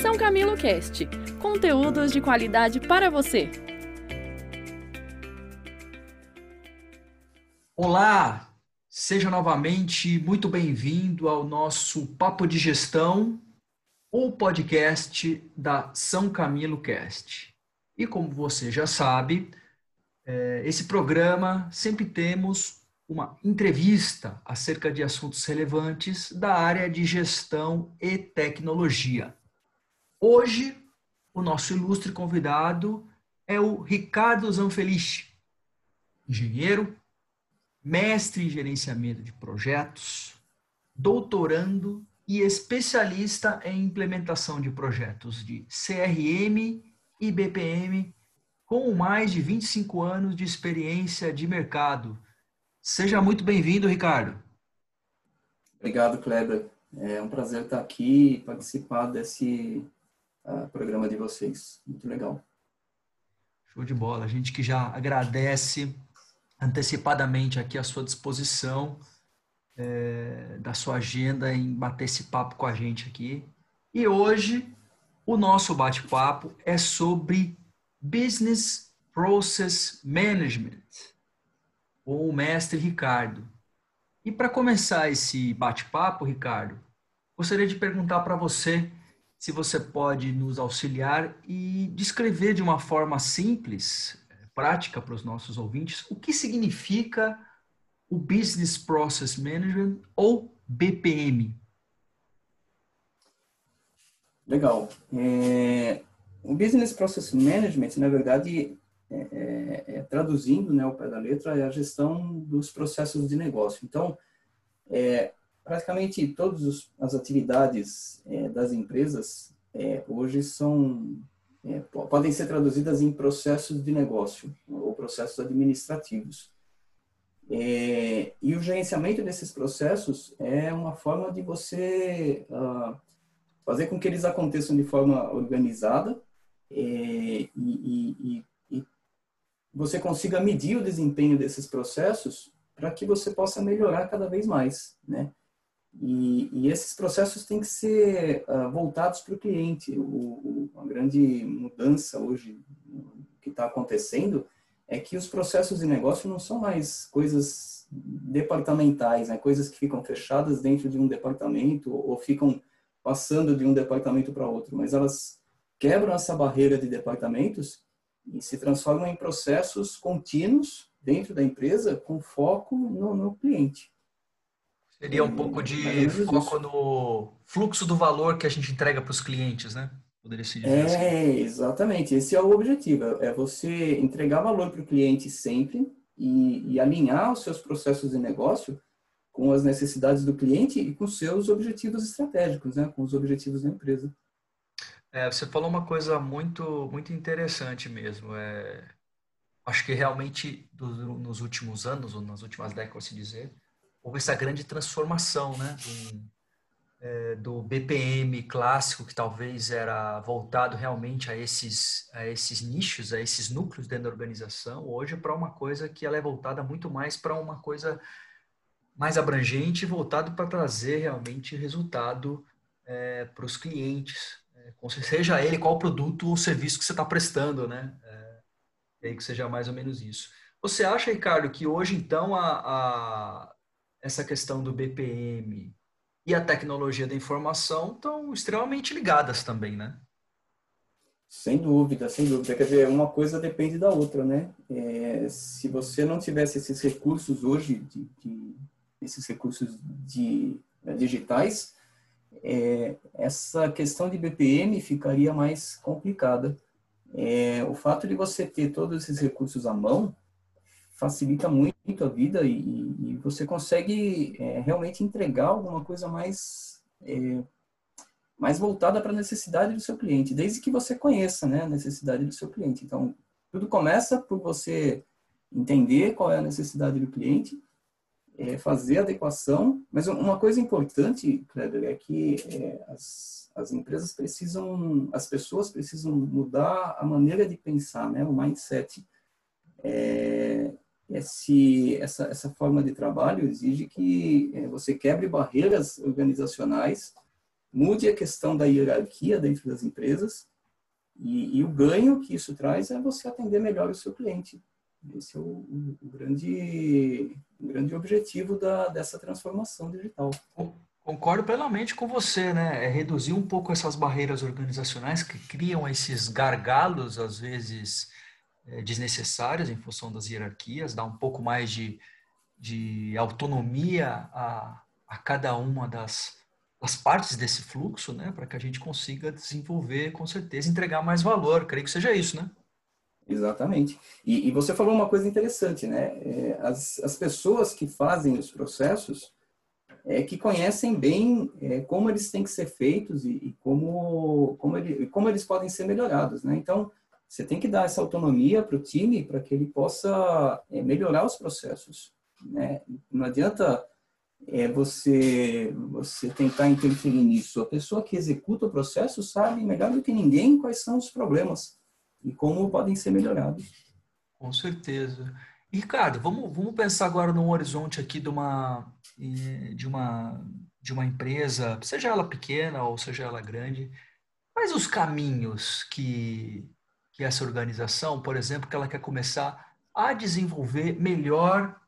São Camilo Cast conteúdos de qualidade para você. Olá, seja novamente muito bem-vindo ao nosso Papo de Gestão, o podcast da São Camilo Cast. E como você já sabe, é, esse programa sempre temos uma entrevista acerca de assuntos relevantes da área de gestão e tecnologia. Hoje, o nosso ilustre convidado é o Ricardo Zanfelice, engenheiro, mestre em gerenciamento de projetos, doutorando e especialista em implementação de projetos de CRM e BPM, com mais de 25 anos de experiência de mercado Seja muito bem-vindo, Ricardo. Obrigado, Kleber. É um prazer estar aqui e participar desse programa de vocês. Muito legal. Show de bola. A gente que já agradece antecipadamente aqui a sua disposição é, da sua agenda em bater esse papo com a gente aqui. E hoje o nosso bate-papo é sobre Business Process Management com o mestre Ricardo. E para começar esse bate-papo, Ricardo, gostaria de perguntar para você se você pode nos auxiliar e descrever de uma forma simples, prática para os nossos ouvintes, o que significa o Business Process Management ou BPM. Legal. É, o Business Process Management, na verdade, é, é, é, traduzindo né, o pé da letra, é a gestão dos processos de negócio. Então, é, praticamente todas as atividades é, das empresas é, hoje são podem ser traduzidas em processos de negócio ou processos administrativos. e o gerenciamento desses processos é uma forma de você uh, fazer com que eles aconteçam de forma organizada e, e, você consiga medir o desempenho desses processos para que você possa melhorar cada vez mais, né? E, e esses processos têm que ser uh, voltados para o cliente. O, a grande mudança hoje que está acontecendo é que os processos de negócio não são mais coisas departamentais, né? coisas que ficam fechadas dentro de um departamento ou ficam passando de um departamento para outro, mas elas quebram essa barreira de departamentos e se transformam em processos contínuos dentro da empresa com foco no, no cliente. Seria um pouco de foco isso. no fluxo do valor que a gente entrega para os clientes, né? Poderia se dizer assim. é, assim. exatamente. Esse é o objetivo. É você entregar valor para o cliente sempre e, e alinhar os seus processos de negócio com as necessidades do cliente e com seus objetivos estratégicos, né? Com os objetivos da empresa. É, você falou uma coisa muito, muito interessante mesmo. É, acho que realmente nos últimos anos, ou nas últimas décadas, se dizer, houve essa grande transformação, né? Do, é, do BPM clássico, que talvez era voltado realmente a esses, a esses nichos, a esses núcleos dentro da organização, hoje para uma coisa que ela é voltada muito mais para uma coisa mais abrangente, voltado para trazer realmente resultado é, para os clientes, seja ele qual produto ou serviço que você está prestando, né? É, aí que seja mais ou menos isso. Você acha, Ricardo, que hoje, então, a, a, essa questão do BPM e a tecnologia da informação estão extremamente ligadas também, né? Sem dúvida, sem dúvida. Quer dizer, uma coisa depende da outra, né? É, se você não tivesse esses recursos hoje, de, de esses recursos de, né, digitais, é, essa questão de BPM ficaria mais complicada. É, o fato de você ter todos esses recursos à mão facilita muito a vida e, e você consegue é, realmente entregar alguma coisa mais é, mais voltada para a necessidade do seu cliente, desde que você conheça né, a necessidade do seu cliente. Então, tudo começa por você entender qual é a necessidade do cliente é, fazer adequação, mas uma coisa importante, Kleber, é que é, as, as empresas precisam, as pessoas precisam mudar a maneira de pensar, né, o mindset. É, esse, essa, essa forma de trabalho exige que é, você quebre barreiras organizacionais mude a questão da hierarquia dentro das empresas e, e o ganho que isso traz é você atender melhor o seu cliente. Esse é o, o, o grande, o grande objetivo da, dessa transformação digital. Concordo plenamente com você, né? É reduzir um pouco essas barreiras organizacionais que criam esses gargalos, às vezes é, desnecessários em função das hierarquias, dar um pouco mais de, de autonomia a, a cada uma das, das partes desse fluxo, né? Para que a gente consiga desenvolver, com certeza, entregar mais valor. Creio que seja isso, né? Exatamente. E, e você falou uma coisa interessante, né? É, as, as pessoas que fazem os processos é, que conhecem bem é, como eles têm que ser feitos e, e como, como, ele, como eles podem ser melhorados, né? Então, você tem que dar essa autonomia para o time para que ele possa é, melhorar os processos, né? Não adianta é, você, você tentar interferir nisso. A pessoa que executa o processo sabe melhor do que ninguém quais são os problemas e como podem ser melhorados. Com certeza. Ricardo, vamos, vamos pensar agora num horizonte aqui de uma, de uma, de uma empresa, seja ela pequena ou seja ela grande. Quais os caminhos que, que essa organização, por exemplo, que ela quer começar a desenvolver melhor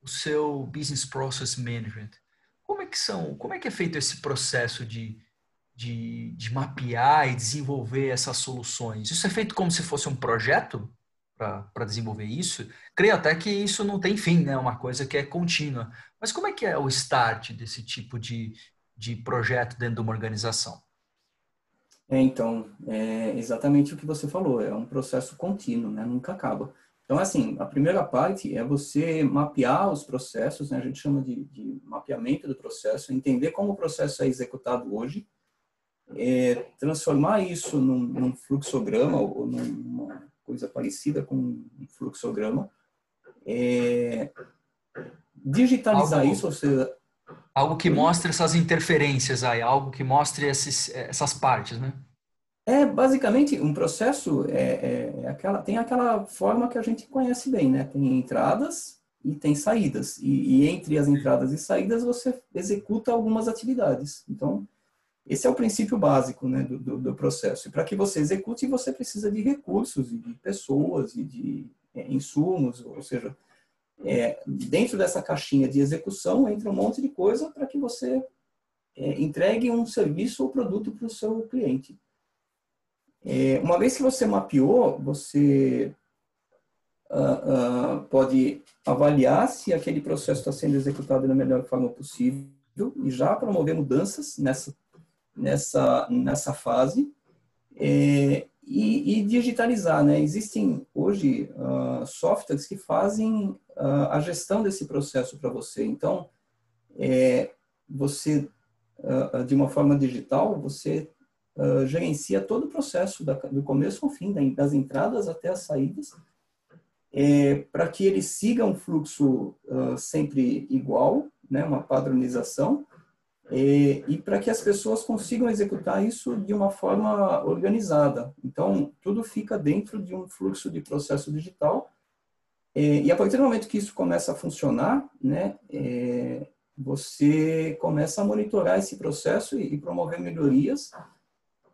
o seu business process management? Como é que são, como é que é feito esse processo de, de, de mapear e desenvolver essas soluções? Isso é feito como se fosse um projeto para desenvolver isso? Creio até que isso não tem fim, né? Uma coisa que é contínua. Mas como é que é o start desse tipo de, de projeto dentro de uma organização? É, então, é exatamente o que você falou, é um processo contínuo, né? Nunca acaba. Então, assim, a primeira parte é você mapear os processos, né? a gente chama de, de mapeamento do processo, entender como o processo é executado hoje, é, transformar isso num, num, fluxograma ou numa coisa parecida com um fluxograma, é, digitalizar algo, isso, ou seja... Algo que mostre essas interferências aí, algo que mostre esses, essas partes, né? É basicamente um processo é, é, é, aquela tem aquela forma que a gente conhece bem, né? Tem entradas e tem saídas e, e entre as entradas e saídas você executa algumas atividades. Então esse é o princípio básico né, do, do, do processo. E para que você execute, você precisa de recursos, e de pessoas, e de é, insumos, ou seja, é, dentro dessa caixinha de execução entra um monte de coisa para que você é, entregue um serviço ou produto para o seu cliente. É, uma vez que você mapeou, você uh, uh, pode avaliar se aquele processo está sendo executado da melhor forma possível e já promover mudanças nessa nessa, nessa fase é, e, e, digitalizar. Né? Existem hoje uh, softwares que fazem uh, a gestão desse processo para você. Então, é, você, uh, de uma forma digital, você gerencia todo o processo, da, do começo ao fim, das entradas até as saídas, é, para que ele siga um fluxo sempre igual, né? uma padronização, e, e para que as pessoas consigam executar isso de uma forma organizada. Então, tudo fica dentro de um fluxo de processo digital. E, e a partir do momento que isso começa a funcionar, né, é, você começa a monitorar esse processo e, e promover melhorias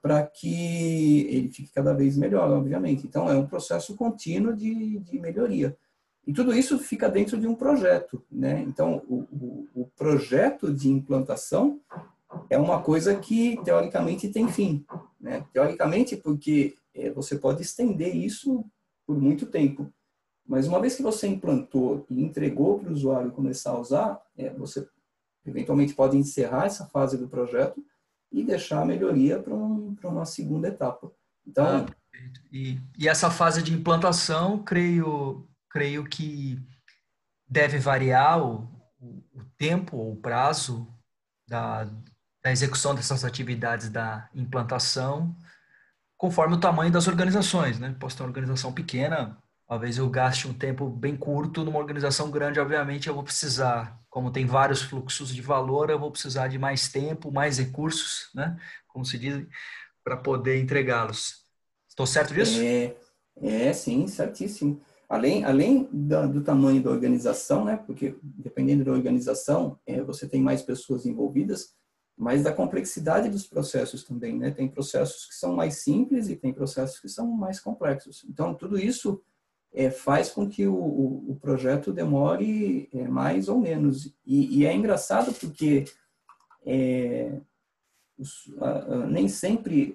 para que ele fique cada vez melhor, obviamente. Então, é um processo contínuo de, de melhoria. E tudo isso fica dentro de um projeto, né? Então, o, o, o, projeto de implantação é uma coisa que, teoricamente, tem fim, né? Teoricamente, porque é, você pode estender isso por muito tempo. Mas uma vez que você implantou e entregou para o usuário começar a usar, é, você eventualmente pode encerrar essa fase do projeto e deixar a melhoria para um, uma segunda etapa. Então, ah, e, e essa fase de implantação, creio, creio que deve variar o, o tempo ou o prazo da, da execução dessas atividades da implantação conforme o tamanho das organizações, né? Posso ter uma organização pequena, talvez eu gaste um tempo bem curto, numa organização grande, obviamente, eu vou precisar, como tem vários fluxos de valor, eu vou precisar de mais tempo, mais recursos, né? Como se diz, para poder entregá-los. Estou certo disso? É, é, sim, certíssimo. Além, além da, do tamanho da organização, né, porque dependendo da organização, é, você tem mais pessoas envolvidas, mas da complexidade dos processos também, né? Tem processos que são mais simples e tem processos que são mais complexos. Então, tudo isso é, faz com que o, o, projeto demore é, mais ou menos. E, e é engraçado porque é, os, nem sempre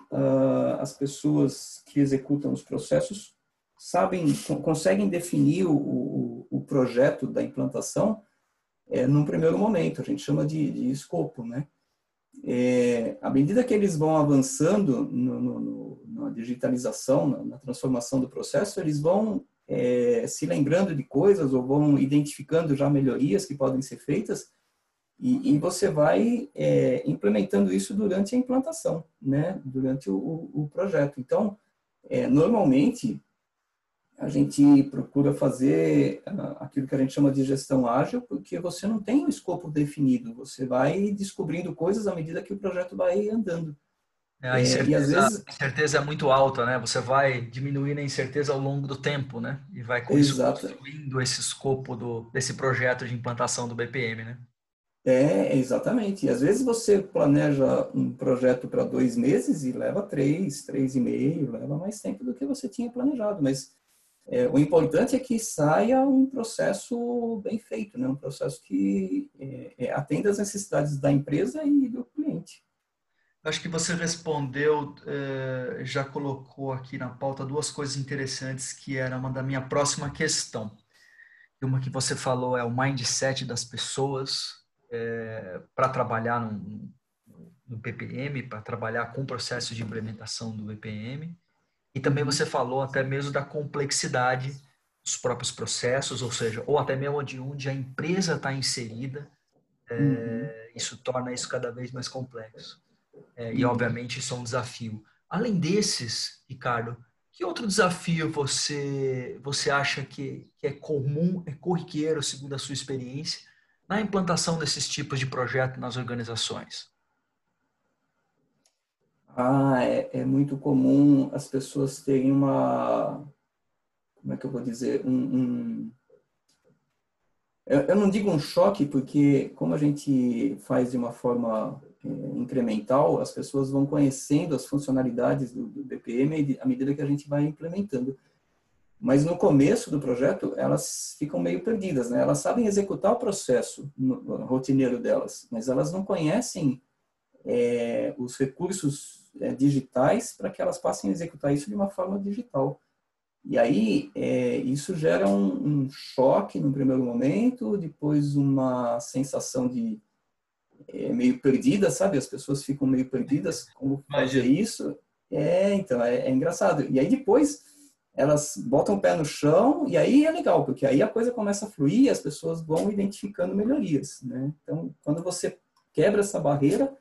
as pessoas que executam os processos sabem, conseguem definir o, o, o projeto da implantação é, num primeiro momento. A gente chama de, de escopo, né? É, à medida que eles vão avançando no, no, no, na digitalização, na, na, transformação do processo, eles vão é, se lembrando de coisas ou vão identificando já melhorias que podem ser feitas e, e você vai é, implementando isso durante a implantação, né? Durante o, o projeto. Então, é, normalmente a gente procura fazer ah, aquilo que a gente chama de gestão ágil, porque você não tem um escopo definido, você vai descobrindo coisas à medida que o projeto vai andando. É, a incerteza, é, vezes... a incerteza é muito alta, né? Você vai diminuindo a incerteza ao longo do tempo, né? E vai construindo esse escopo do, desse projeto de implantação do BPM, né? É, exatamente. E às vezes você planeja um projeto para dois meses e leva três, três e meio, leva mais tempo do que você tinha planejado. Mas é, o importante é que saia um processo bem feito, né? um processo que é, é, atenda às necessidades da empresa e do cliente. Acho que você respondeu, é, já colocou aqui na pauta duas coisas interessantes que era uma da minha próxima questão. Uma que você falou é o mindset das pessoas é, para trabalhar no, no BPM, para trabalhar com o processo de implementação do BPM. E também você falou até mesmo da complexidade dos próprios processos, ou seja, ou até mesmo de onde a empresa está inserida, é, uhum. isso torna isso cada vez mais complexo. É, e, obviamente, isso é um desafio. Além desses, Ricardo, que outro desafio você, você acha que, que é comum, é corriqueiro, segundo a sua experiência, na implantação desses tipos de projeto nas organizações? Ah, é, é, muito comum as pessoas terem uma, como é que eu vou dizer, um, um eu, eu, não digo um choque, porque como a gente faz de uma forma incremental, as pessoas vão conhecendo as funcionalidades do, do BPM à medida que a gente vai implementando. Mas no começo do projeto, elas ficam meio perdidas, né? Elas sabem executar o processo no, no rotineiro delas, mas elas não conhecem é, os recursos é, digitais para que elas passem a executar isso de uma forma digital. E aí, é, isso gera um, um, choque no primeiro momento, depois uma sensação de é, meio perdida, sabe? As pessoas ficam meio perdidas como fazer isso. É, então, é, é, engraçado. E aí depois elas botam o pé no chão e aí é legal, porque aí a coisa começa a fluir e as pessoas vão identificando melhorias, né? Então, quando você quebra essa barreira,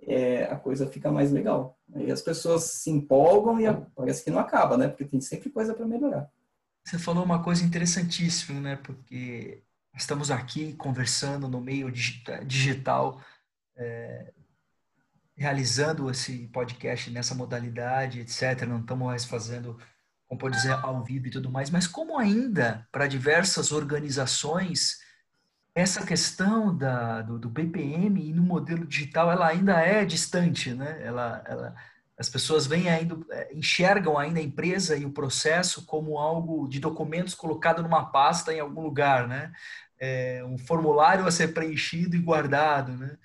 é, a coisa fica mais legal. Aí as pessoas se empolgam e parece que não acaba, né? Porque tem sempre coisa para melhorar. Você falou uma coisa interessantíssima, né? Porque estamos aqui conversando no meio digital, é, realizando esse podcast nessa modalidade, etc. Não estamos mais fazendo, como pode dizer, ao vivo e tudo mais. Mas como ainda para diversas organizações essa questão da, do, do, BPM e no modelo digital ela ainda é distante, né? Ela, ela, as pessoas vêm ainda, é, enxergam ainda a empresa e o processo como algo de documentos colocado numa pasta em algum lugar, né? É um formulário a ser preenchido e guardado, né?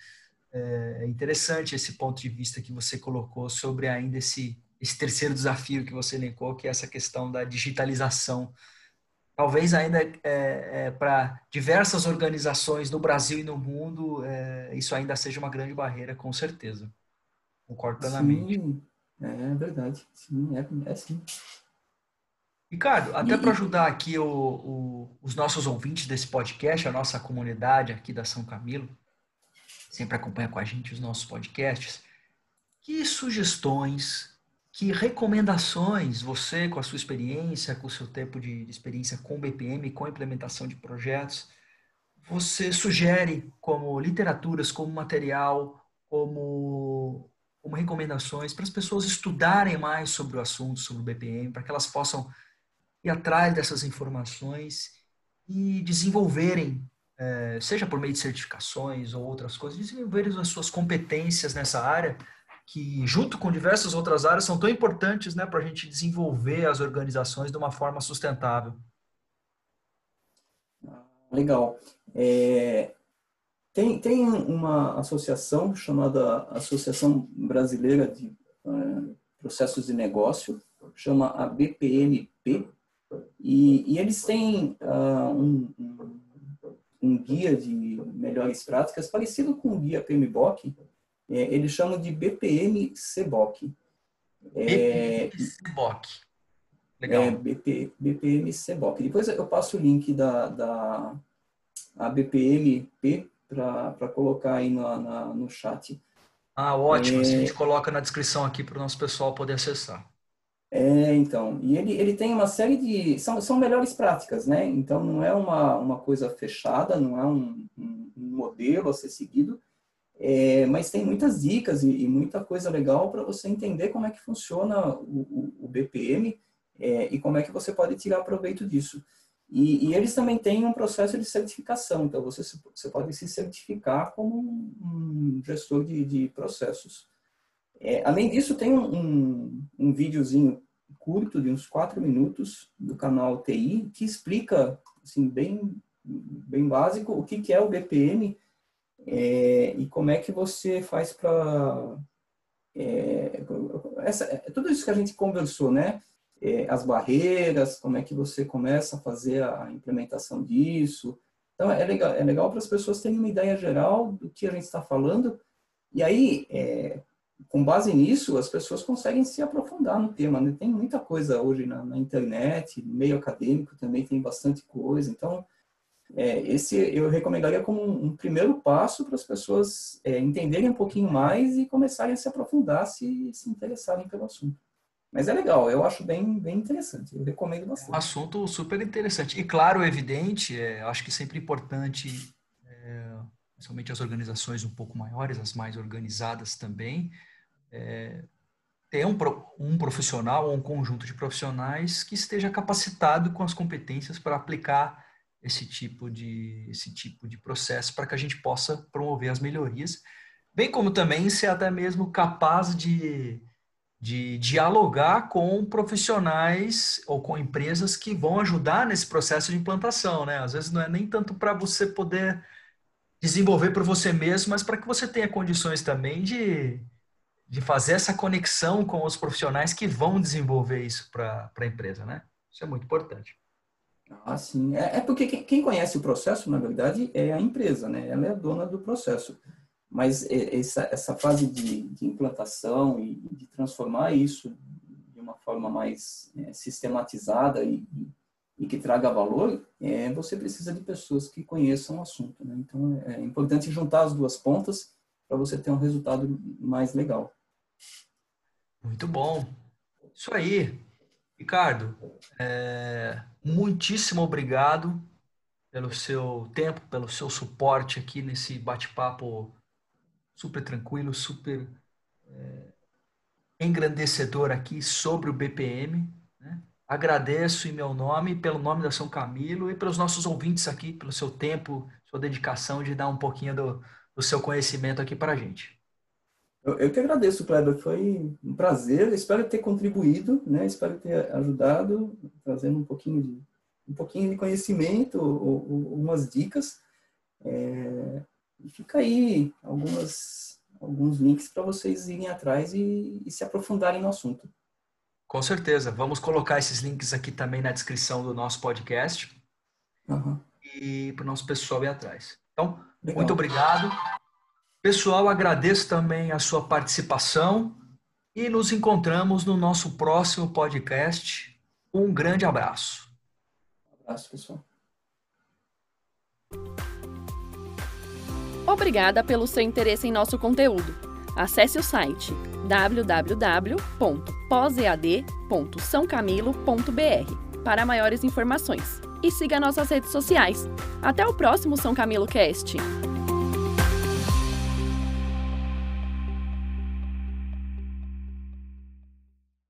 É interessante esse ponto de vista que você colocou sobre ainda esse, esse terceiro desafio que você elencou, que é essa questão da digitalização talvez ainda é, é, para diversas organizações no Brasil e no mundo, é, isso ainda seja uma grande barreira, com certeza. Concordo plenamente. Sim, é verdade. Sim, é, é sim. Ricardo, até para ajudar aqui o, o, os nossos ouvintes desse podcast, a nossa comunidade aqui da São Camilo, sempre acompanha com a gente os nossos podcasts, que sugestões que recomendações você, com a sua experiência, com o seu tempo de, experiência com BPM, com implementação de projetos, você sugere como literaturas, como material, como, como recomendações para as pessoas estudarem mais sobre o assunto, sobre o BPM, para que elas possam ir atrás dessas informações e desenvolverem é, seja por meio de certificações ou outras coisas, desenvolverem as suas competências nessa área, que junto com diversas outras áreas são tão importantes né, para a gente desenvolver as organizações de uma forma sustentável. Legal. É, tem, tem uma associação chamada Associação Brasileira de uh, Processos de Negócio, chama a BPNP, e, e eles têm uh, um, um, um, guia de melhores práticas parecido com o guia PMBOK, é, eles chamam de BPM CBOK. É, BPM CBOK. Legal. É, BP, BPM CBOK. Depois eu passo o link da, da a BPMP para colocar aí no, na, no chat. Ah, ótimo. É... A gente coloca na descrição aqui para o nosso pessoal poder acessar. É, então. E ele, ele tem uma série de. São, são melhores práticas, né? Então, não é uma, uma coisa fechada, não é um, um, modelo a ser seguido, é, mas tem muitas dicas e, e muita coisa legal para você entender como é que funciona o, o, o BPM é, e como é que você pode tirar proveito disso. E, e, eles também têm um processo de certificação, então você, você pode se certificar como um gestor de, de processos. É, além disso, tem um, um, videozinho curto, de uns quatro minutos, do canal TI, que explica, assim, bem, bem básico, o que, que é o BPM é, e como é que você faz para... É, tudo isso que a gente conversou, né? é, as barreiras, como é que você começa a fazer a implementação disso. Então, é legal, é legal para as pessoas terem uma ideia geral do que a gente está falando. E aí, é, com base nisso, as pessoas conseguem se aprofundar no tema. Né? Tem muita coisa hoje na, na, internet, no meio acadêmico também tem bastante coisa. Então, é, esse eu recomendaria como um, um primeiro passo para as pessoas é, entenderem um pouquinho mais e começarem a se aprofundar, se, se interessarem pelo assunto. Mas é legal, eu acho bem, bem interessante, eu recomendo bastante. É um assunto super interessante. E claro, evidente, é, acho que sempre importante, é, principalmente as organizações um pouco maiores, as mais organizadas também, é, ter um, um profissional ou um conjunto de profissionais que esteja capacitado com as competências para aplicar esse tipo de, esse tipo de processo para que a gente possa promover as melhorias, bem como também ser até mesmo capaz de de dialogar com profissionais ou com empresas que vão ajudar nesse processo de implantação, né? Às vezes não é nem tanto para você poder desenvolver por você mesmo, mas para que você tenha condições também de, de fazer essa conexão com os profissionais que vão desenvolver isso para a empresa, né? Isso é muito importante. Ah, sim. É, é porque quem conhece o processo, na verdade, é a empresa, né? Ela é a dona do processo. Mas essa, essa fase de, de implantação e de transformar isso de uma forma mais é, sistematizada e, e, que traga valor, é, você precisa de pessoas que conheçam o assunto. Né? Então, é, é importante juntar as duas pontas para você ter um resultado mais legal. Muito bom. Isso aí. Ricardo, é, muitíssimo obrigado pelo seu tempo, pelo seu suporte aqui nesse bate-papo super tranquilo, super é, engrandecedor aqui sobre o BPM. Né? Agradeço em meu nome, pelo nome da São Camilo e pelos nossos ouvintes aqui, pelo seu tempo, sua dedicação de dar um pouquinho do, do seu conhecimento aqui para a gente. Eu, eu que agradeço, Kleber. Foi um prazer. Espero ter contribuído, né? Espero ter ajudado, trazendo um pouquinho de um pouquinho de conhecimento, ou, ou, umas dicas. É, e fica aí algumas, alguns links para vocês irem atrás e, e se aprofundarem no assunto. Com certeza. Vamos colocar esses links aqui também na descrição do nosso podcast. Uhum. E para o nosso pessoal ir atrás. Então, Legal. muito obrigado. Pessoal, agradeço também a sua participação e nos encontramos no nosso próximo podcast. Um grande abraço. Um abraço, pessoal. Obrigada pelo seu interesse em nosso conteúdo. Acesse o site www.posead.sãocamilo.br para maiores informações e siga nossas redes sociais. Até o próximo São Camilo Cast!